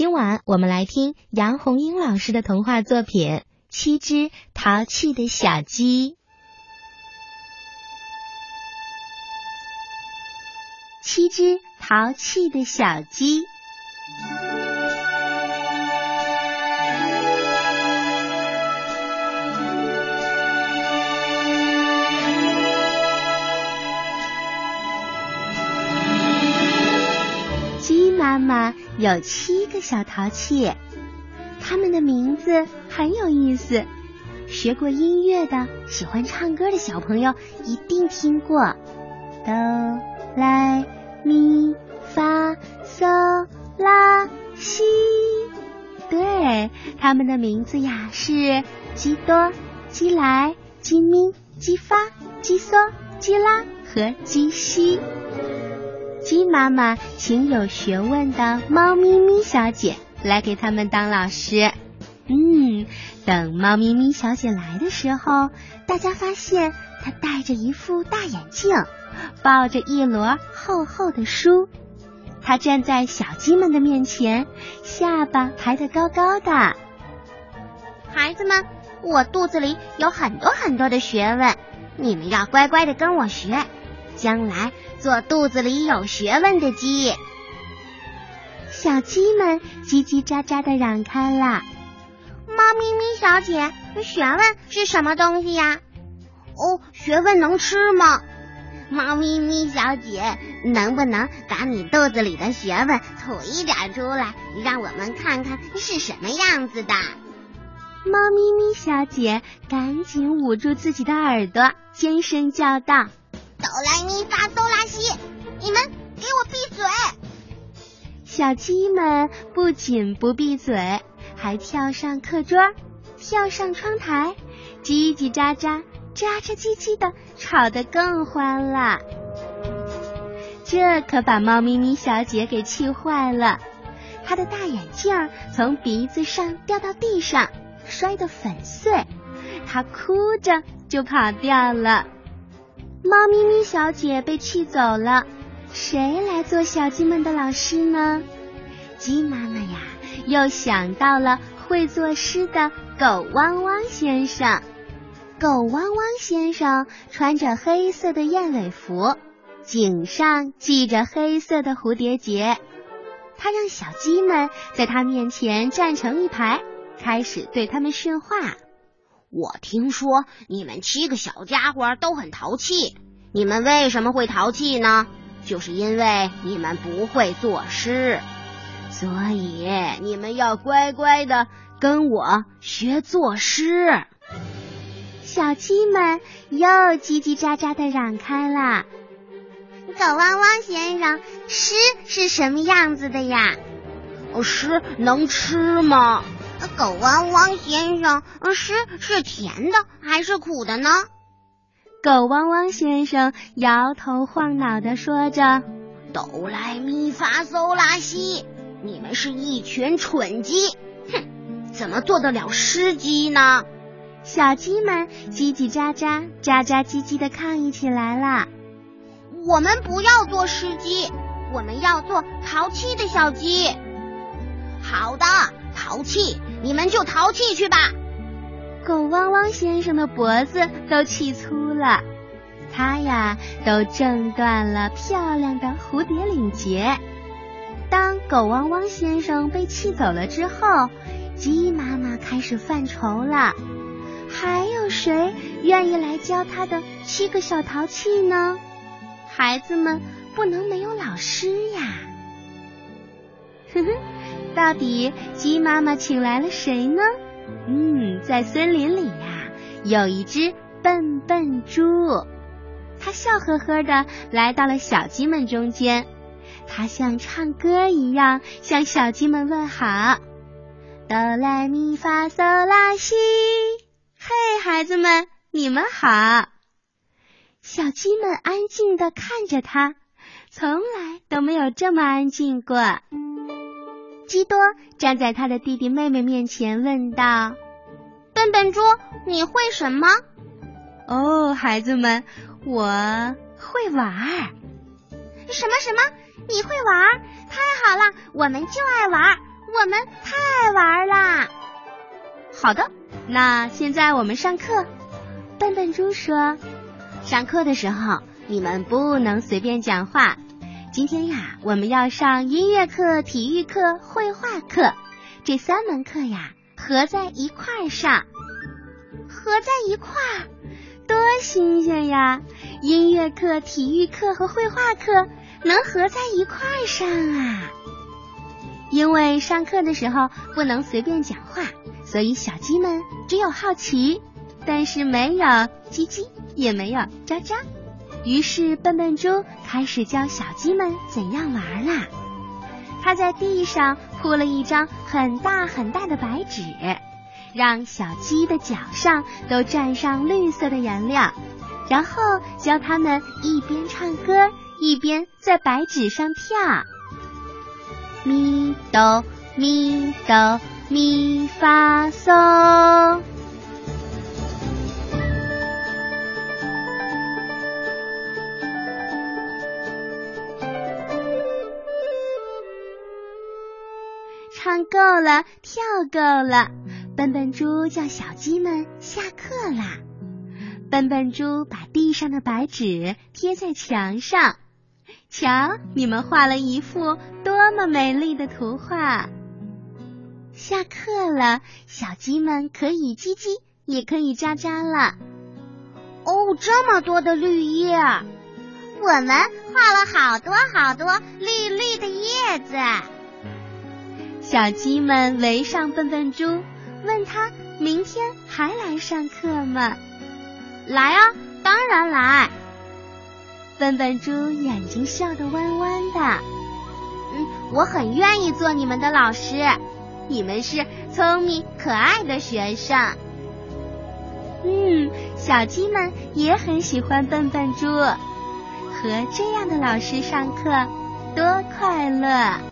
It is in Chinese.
今晚我们来听杨红樱老师的童话作品《七只淘气的小鸡》。七只淘气的小鸡。妈妈有七个小淘气，他们的名字很有意思。学过音乐的、喜欢唱歌的小朋友一定听过：哆来咪发嗦拉西。对，他们的名字呀是鸡多、鸡来、鸡咪、鸡发、鸡嗦、鸡拉和鸡西。鸡妈妈请有学问的猫咪咪小姐来给他们当老师。嗯，等猫咪咪小姐来的时候，大家发现她戴着一副大眼镜，抱着一摞厚厚的书。她站在小鸡们的面前，下巴抬得高高的。孩子们，我肚子里有很多很多的学问，你们要乖乖的跟我学。将来做肚子里有学问的鸡，小鸡们叽叽喳喳的嚷开了。猫咪咪小姐，学问是什么东西呀？哦，学问能吃吗？猫咪咪小姐，能不能把你肚子里的学问吐一点出来，让我们看看是什么样子的？猫咪咪小姐赶紧捂住自己的耳朵，尖声叫道。咪咪发嗦拉西，你们给我闭嘴！小鸡们不仅不闭嘴，还跳上课桌，跳上窗台，叽叽喳喳、喳喳叽叽的，吵得更欢了。这可把猫咪咪小姐给气坏了，她的大眼镜从鼻子上掉到地上，摔得粉碎，她哭着就跑掉了。猫咪咪小姐被气走了，谁来做小鸡们的老师呢？鸡妈妈呀，又想到了会作诗的狗汪汪先生。狗汪汪先生穿着黑色的燕尾服，颈上系着黑色的蝴蝶结。他让小鸡们在他面前站成一排，开始对他们训话。我听说你们七个小家伙都很淘气，你们为什么会淘气呢？就是因为你们不会作诗，所以你们要乖乖的跟我学作诗。小鸡们又叽叽喳喳的嚷开了。狗汪汪先生，诗是什么样子的呀？诗能吃吗？狗汪汪先生，诗是甜的还是苦的呢？狗汪汪先生摇头晃脑的说着：“哆来咪发嗦拉西，你们是一群蠢鸡，哼，怎么做得了诗鸡呢？”小鸡们叽叽喳喳、喳喳叽叽的抗议起来了：“我们不要做诗鸡，我们要做淘气的小鸡。”好的，淘气。你们就淘气去吧！狗汪汪先生的脖子都气粗了，他呀都挣断了漂亮的蝴蝶领结。当狗汪汪先生被气走了之后，鸡妈妈开始犯愁了：还有谁愿意来教他的七个小淘气呢？孩子们不能没有老师呀！哼哼。到底鸡妈妈请来了谁呢？嗯，在森林里呀，有一只笨笨猪，它笑呵呵的来到了小鸡们中间，它像唱歌一样向小鸡们问好：哆来咪发嗦拉西，嘿，孩子们，你们好！小鸡们安静的看着它，从来都没有这么安静过。基多站在他的弟弟妹妹面前问道：“笨笨猪，你会什么？”“哦，孩子们，我会玩。”“什么什么？你会玩？太好了，我们就爱玩。我们太爱玩啦。好的，那现在我们上课。笨笨猪说：“上课的时候你们不能随便讲话。今天呀，我们要上音乐课、体育课、绘画课，这三门课呀合在一块儿上。合在一块儿，多新鲜呀！音乐课、体育课和绘画课能合在一块儿上啊！因为上课的时候不能随便讲话。”所以小鸡们只有好奇，但是没有叽叽，也没有喳喳。于是笨笨猪开始教小鸡们怎样玩啦。他在地上铺了一张很大很大的白纸，让小鸡的脚上都沾上绿色的颜料，然后教他们一边唱歌一边在白纸上跳。咪哆咪哆。咪发嗦，唱够了，跳够了，笨笨猪叫小鸡们下课啦。笨笨猪把地上的白纸贴在墙上，瞧，你们画了一幅多么美丽的图画。下课了，小鸡们可以叽叽，也可以喳喳了。哦，这么多的绿叶，我们画了好多好多绿绿的叶子。小鸡们围上笨笨猪，问他明天还来上课吗？来啊，当然来。笨笨猪眼睛笑得弯弯的。嗯，我很愿意做你们的老师。你们是聪明可爱的学生，嗯，小鸡们也很喜欢笨笨猪，和这样的老师上课多快乐。